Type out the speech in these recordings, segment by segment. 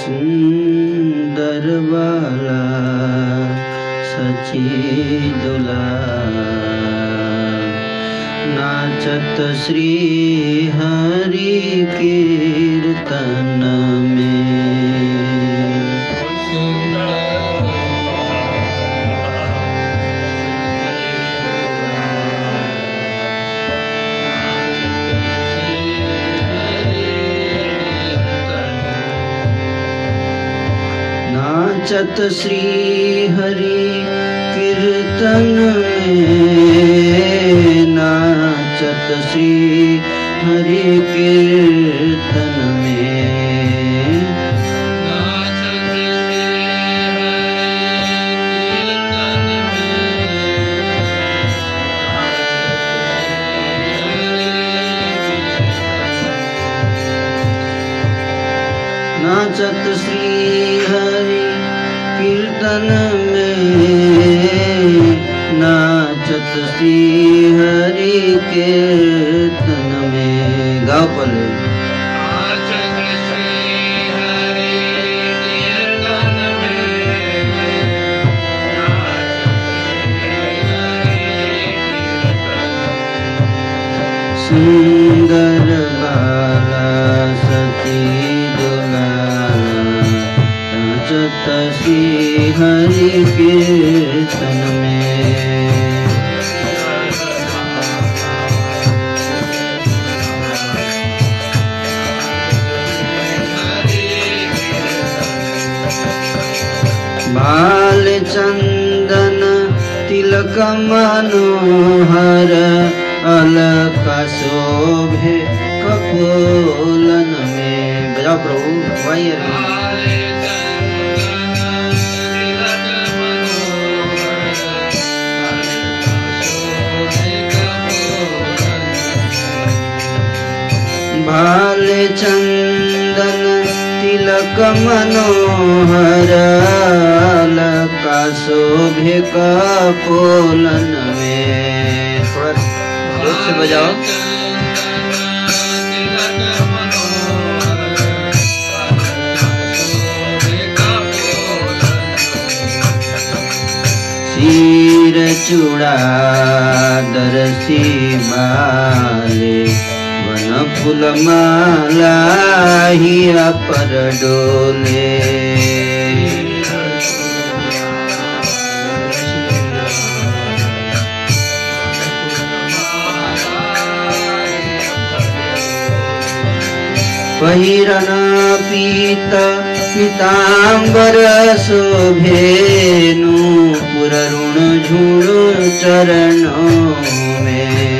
सुंदर वाला सची दुला। नाचत श्री हरि कीर्तन नाचत श्री हरि कीर्तन में नाचत श्री हरि कीर्तन में। नाचत श्री हरि कीर्तन में नाचत श्री हरि के तन में। गाओ पले सुंदर बाला सती दुलाला नाचत श्री हरि कीर्तन में। बाल चंदन तिलक मनोहर अलक शोभे कपोलन। चंदन तिलक मनोहर लका शोभे कपोलन में से बजाओ। चूड़ा दरसी माले। वन फूल माला हिया पर डोले। पहिरन पीत पीताम्बर शोभेनु पुररुण चरणों में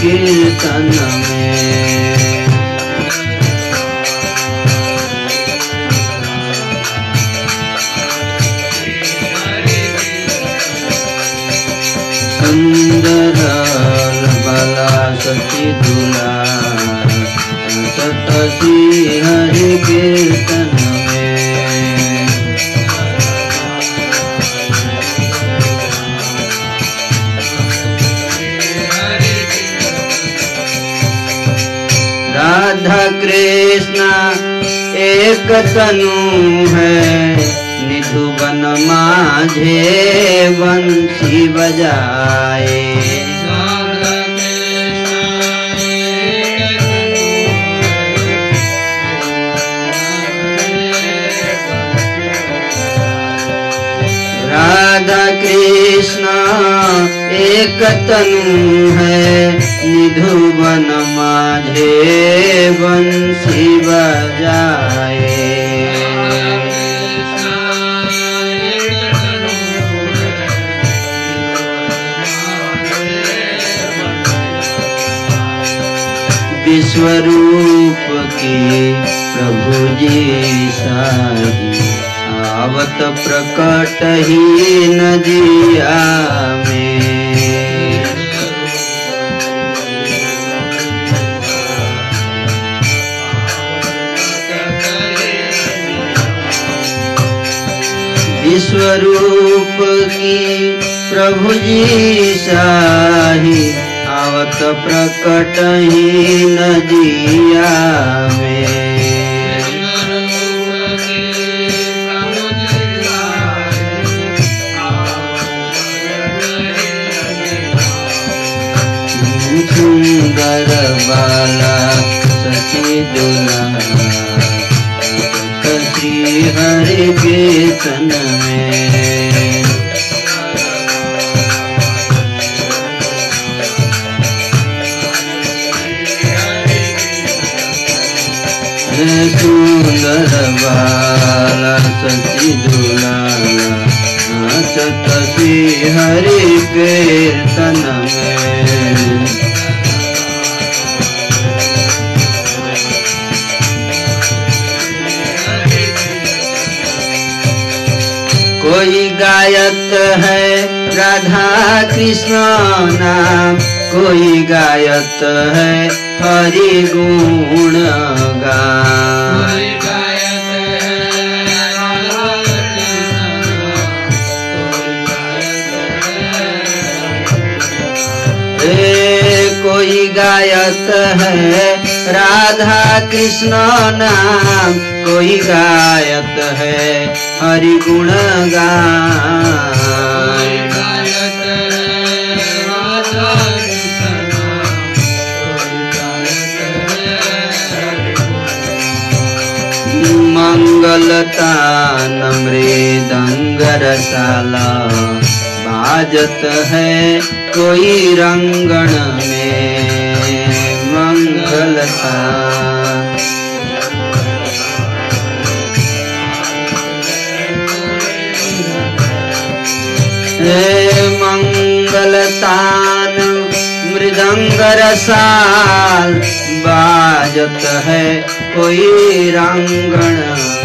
कीर्तन सुन्दर बला सचि दुला भुला हरि कीर्तन तनु है। निधुवन माझे बंसी बजाए राधा कृष्ण एक तनु है। निधुवन माझे बंसी विश्वरूप की प्रभु जी साही आवत प्रकट ही नदिया में। विश्वरूप की प्रभु जी शाही आवत प्रकट ही नदिया में। सुंदर बाला सची श्री हरि कीर्तन में। सुंदर बाला सची दुलाला नाचत कीर्तन में कोई गायत है राधा कृष्ण नाम, कोई गायत है हरि गुण ए, कोई गायत है राधा कृष्ण नाम कोई गायत है हरि गुण गान मंगलतान मृदंग रसाला बाजत है कोई रंगण में मंगलता। हे मंगलतान मृदंग रसाल बाजत है कोई रंगण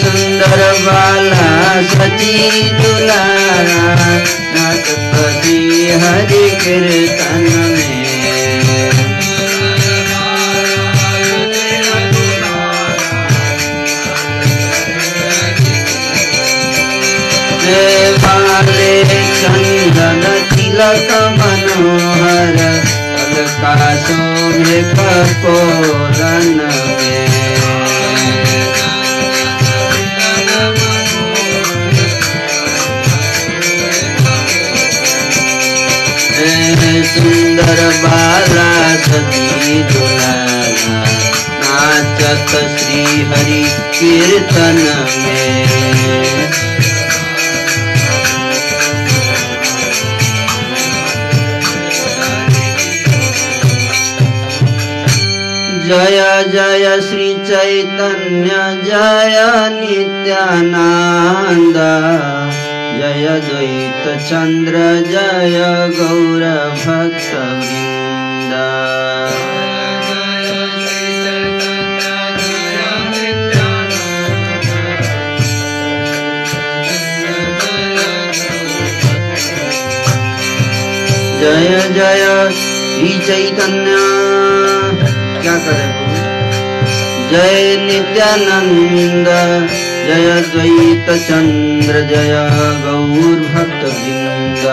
सुंदर बाला सची दुलारा नाथ पति हरि कीर्तन चंदन तिलक मनोहर अलका शोभे कपोलन बाला सती दुलारा नाचत श्री हरि कीर्तन में जय जय श्री चैतन्य जय नित्यानंद। जय द्वैत चंद्र जय गौर जय जय श्री चैतन्य। क्या करे जय नित्यानंद, जय द्वैत चंद्र, जय गौर भक्त वृंद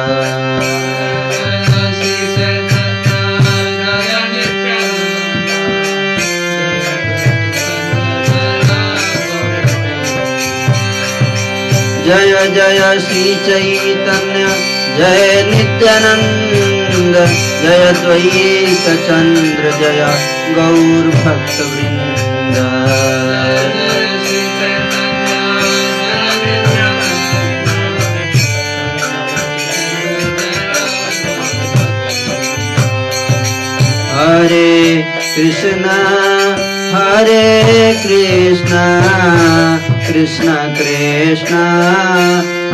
जय जय श्री चैतन्य। जय नित्यानन्द जय द्वैतचन्द्र जय गौर्भक्तवृन्द। हरे कृष्ण हरे कृष्ण कृष्ण कृष्ण।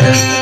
access.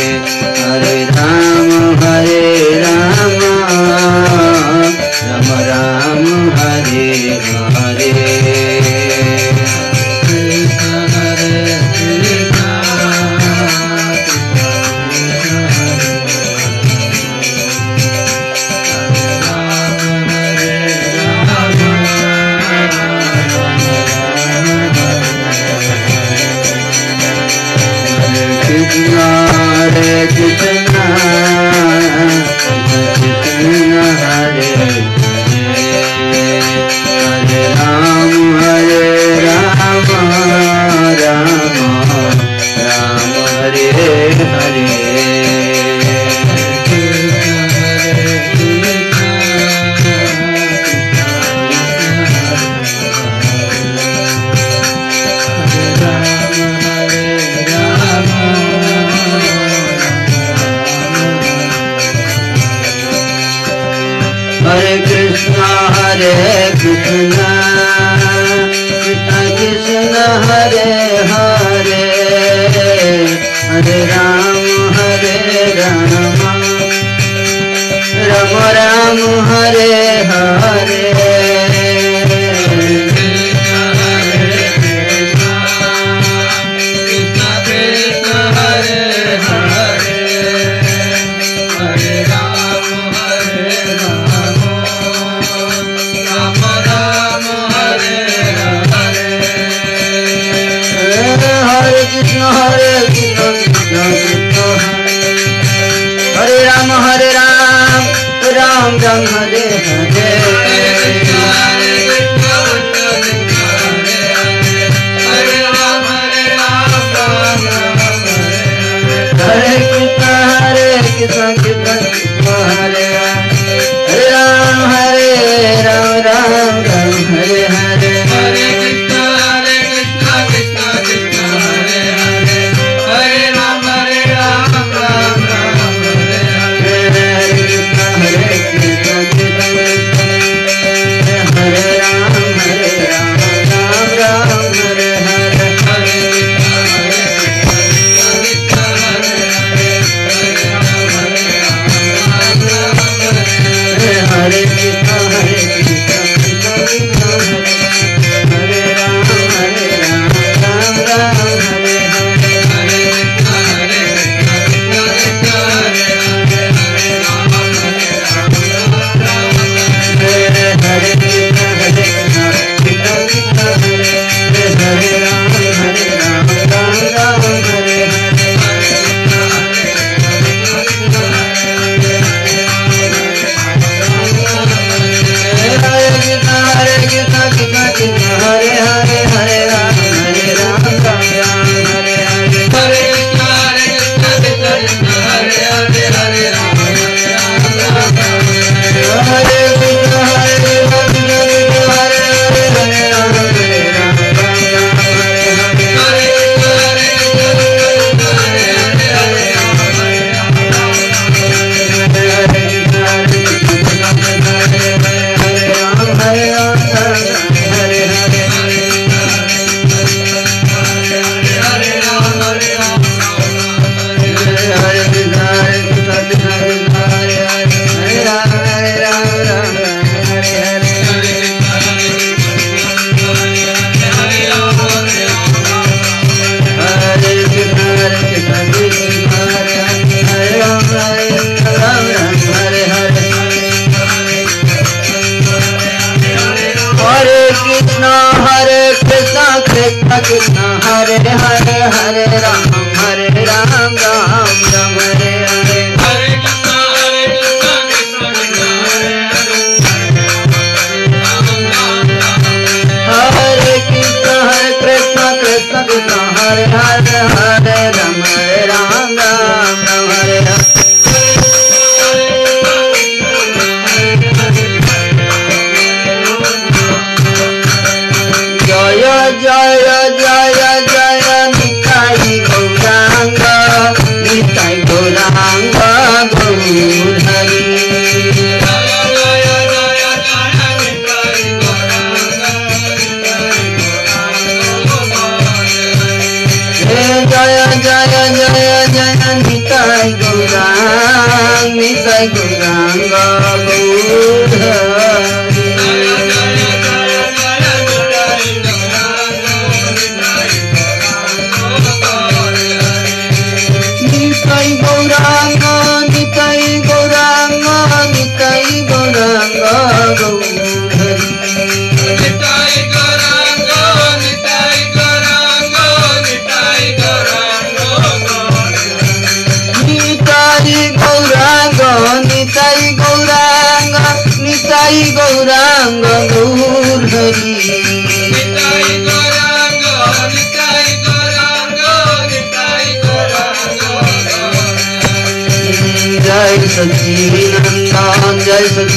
कृष्ण हरे हरे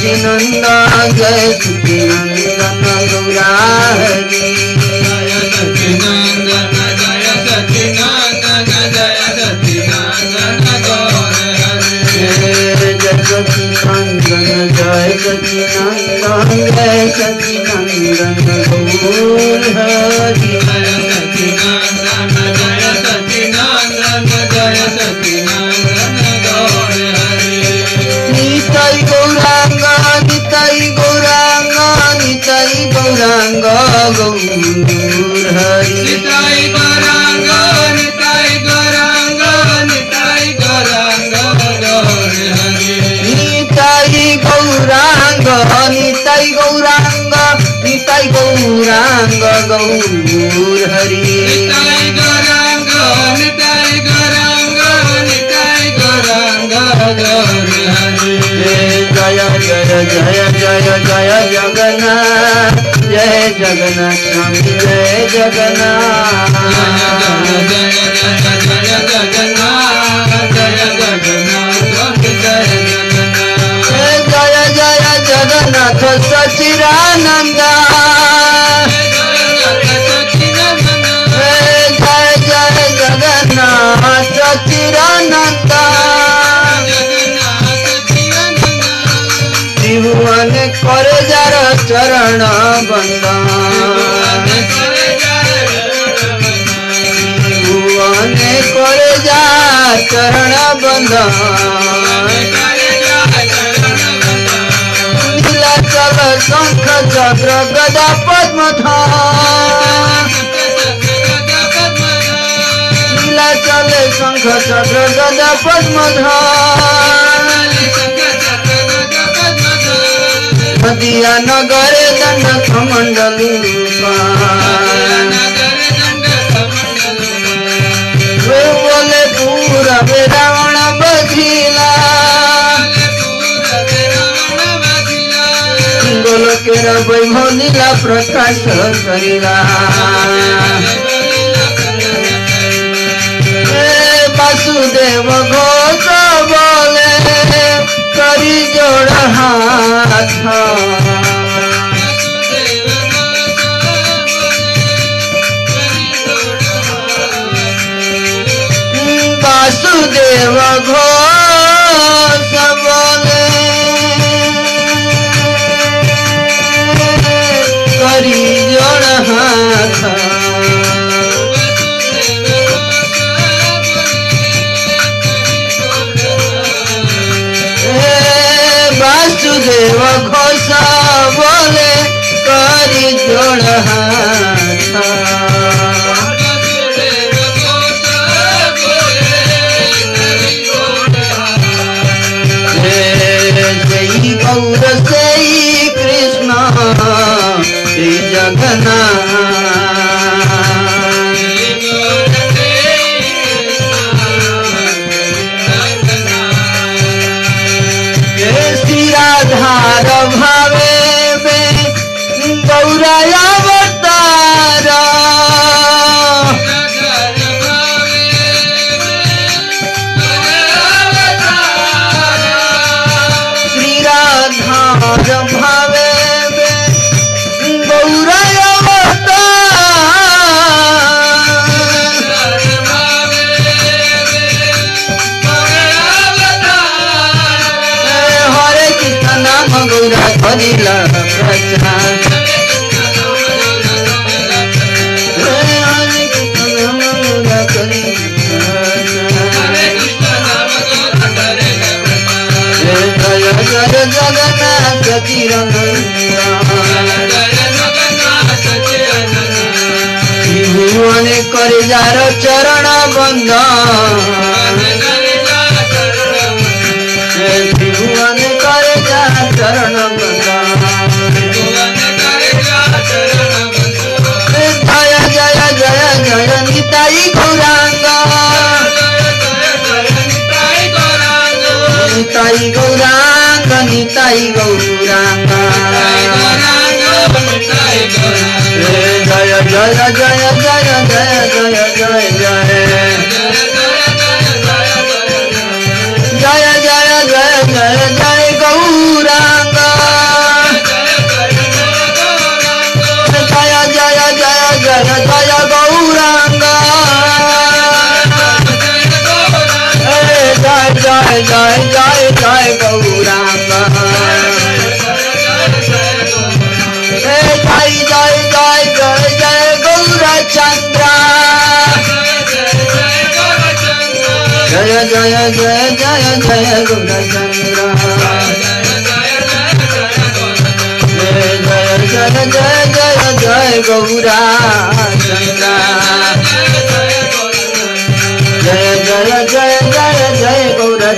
नंदा जय श्री नंदन गौरा जय सखी नंदन जय सखी नंदन गौर जय सखी नंदन जय जय सखी नंदन बरांग गौर हरि। निताई गौर जय जय जय जय जय जय जगन्नाथ जय जगन्नाथ। जय जगन्नाथ जय जगन्नाथ चरण बंदन भुवन कर जा चरण बंदन चल शंख चक्र गदा पद्म नीलाचल शंख चक्र गदा पद्म बदिया नगर दंड मंडल बोले पूरा रावण बधिला बोलो केरा नीला प्रकाश करीला। वासुदेव गो कोई जो रहा था वासुदेव घो गंगा। भगवान कर जा चरण गंगा जय जय जय जय निताई गौरांगा। निताई गौरांग निताई गौरांगा। जय जय जय जय जय जय जय जय जय जय जय गुणचंद्र जय जय जय गौरा चंद्रा जय जय जय जय जय गौरा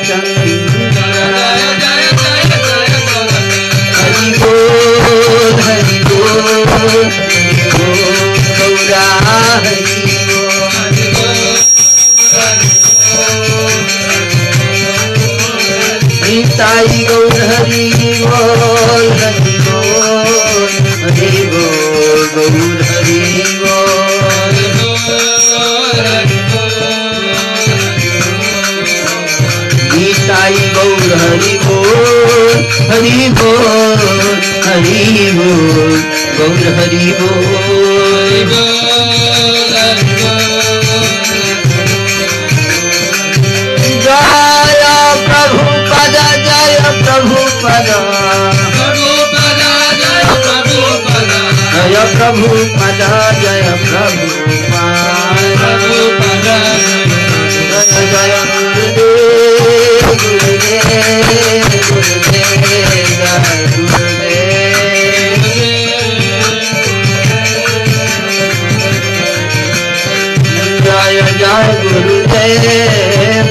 हरि बोल हरि बोल गौरा हरि निताई गौर हरि बोल हरि बोल हरि बोल गौर हरि बोल निताई गौर हरि बोल हरि बोल हरि बोल गौर हरि बोल। प्रभुपदा। जय प्रभुपदा जय प्रभुपदा। जय जय गुरुदेव। गुरुदेव जय गुरुदेव जय जय गुरुदेव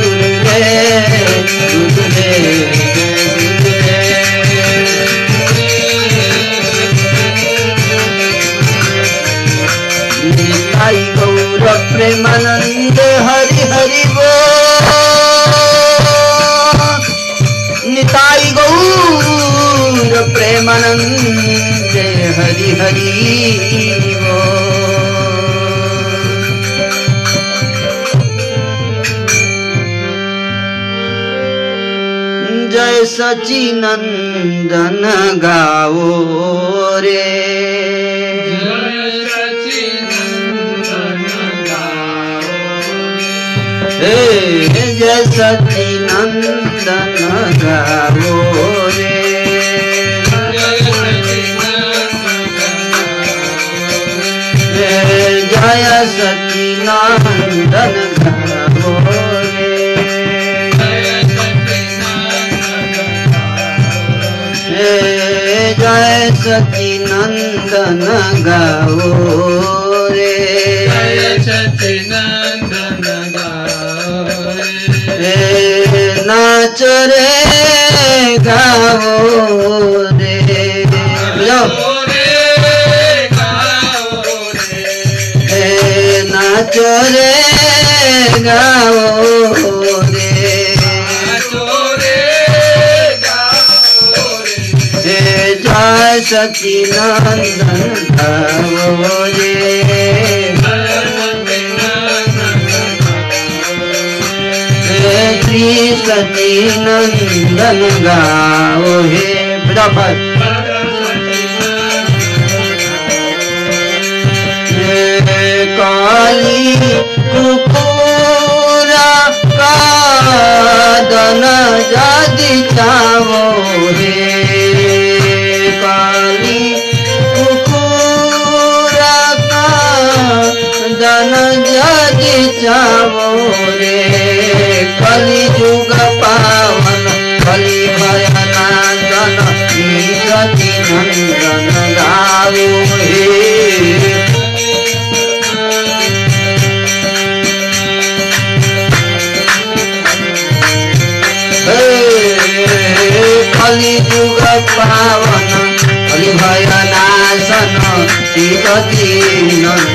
जय सचिनंदन गाओ रे। जय सचिनंदन गाओ रे। जय सचिनंदन गाओ जय सचिनंदन गाओ रे। हे नाच रे गाओ रे। बुझाओ? हे नाच रे गाओ सचिनंदन हे श्री सचिनंदन गाओ हे हे काली कुकुरा कादन जाति चावो हे कादन जाति चावो रे कलि जुग पावन कलि भयनादन सती नंदन गाओ हे कलि जुग पावन कलि भय नाशन सीतती नन्दन गाओ हे हे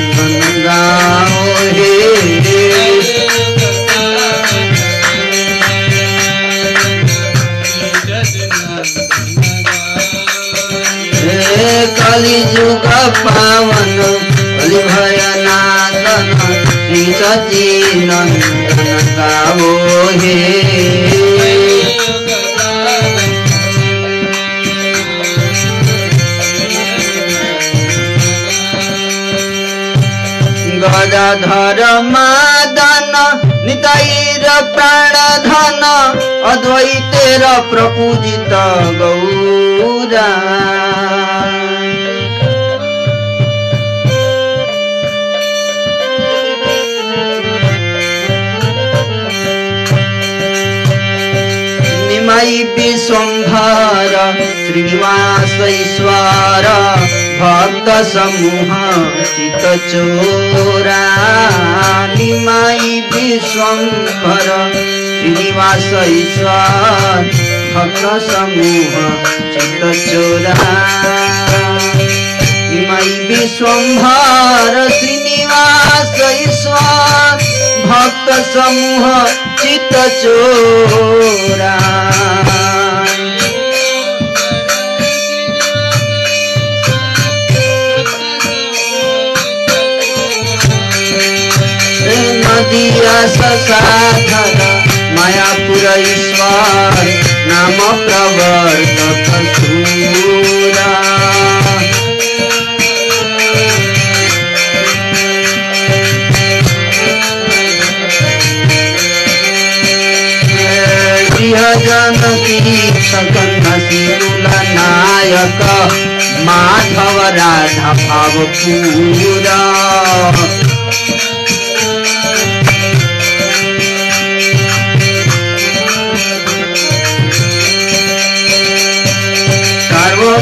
कलि जुग पावन कलि भय नाशन सीतती गाओ हे। गदाधर मादन नितैर प्राणधन अद्वैतेर प्रपूजित गौरा। निमाई विश्वम्भर श्रीनिवास ईश्वर भक्त समूह चित चोरा निमाई श्रीनिवास ईश्वर भक्त समूह चित चोरा निमाई विश्वम्भर श्रीनिवास ईश्वर भक्त समूह चित चोरा। नदिया ससाधर मायापुर ईश्वर नाम प्रवर्तक सूरा जनकी सिरुला नायक माधव राधा भाव पूरा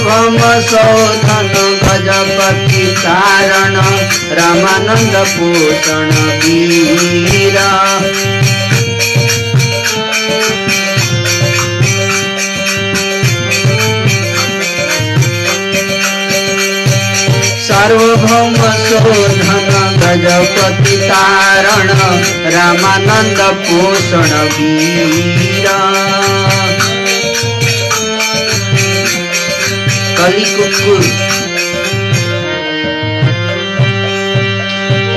सार्वभौम सौधन गजपति कारण रामानंद पोषण वीर। सार्वभौम शोधन गजपति तारण रामानंद पोषण वीर। कली कुकुर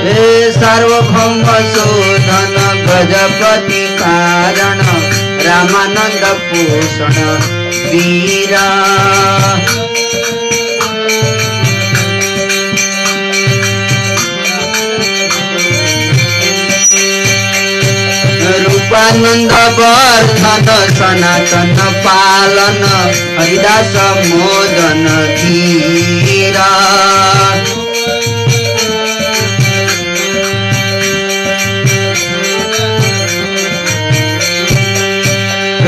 हे सार्वभौम शोधन गजपति कारण रामानंद पोषण वीरा। रूपानंद वर्धन सनातन पालन, हरिदास मोदन धीरा।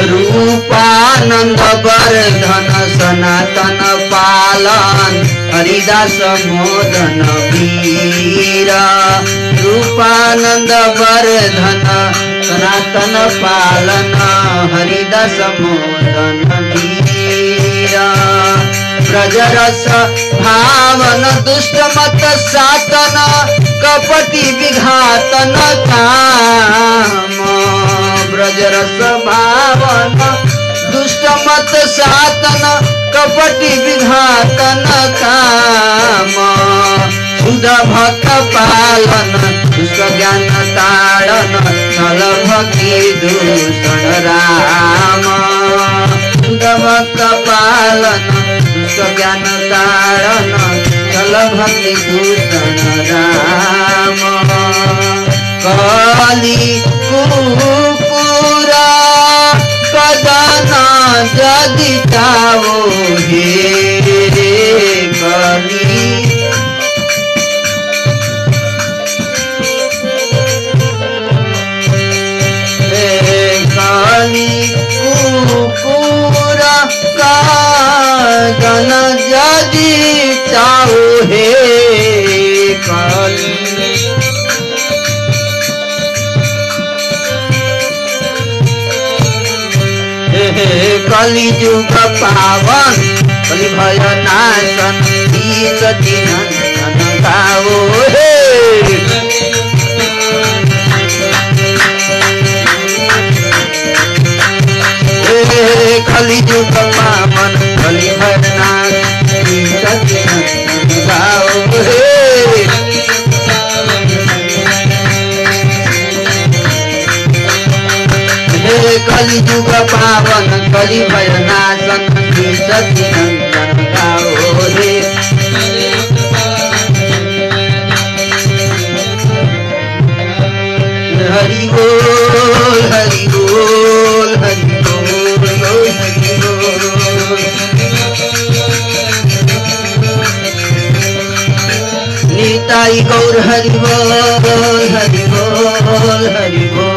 रूपानंद वर्धन सनातन पालन, हरिदास मोदन वीरा रूपानंद वर्धन सनातन पालन, हरिदास मोदन वीरा। ब्रजरस, भावन, दुष्ट मत सातन, कपटी विघातन काम। ब्रजरस, भावन, दुष्ट मत सातन, कपटी विघातन काम। सुध भक्त पालन ज्ञान ताड़न छल भक्ति दूषण राम भक्त पालन ज्ञान ताड़न छल भक्ति दूषण राम कली कुकुरा कदन जदि चावो हे कली। काली कुकुरा कादन जदि चाहो हे काली। कली जुग पावन कली भय नाशन गीत दिन गाओ। नाश गीत दिन गाओ हे हे कली जुग पावन कली भय नाशन सती नंदन गाओ हरि हरि बोल हरि बोल हरि बोल। नीताई गौर हरि बोल हरि बोल हरि बोल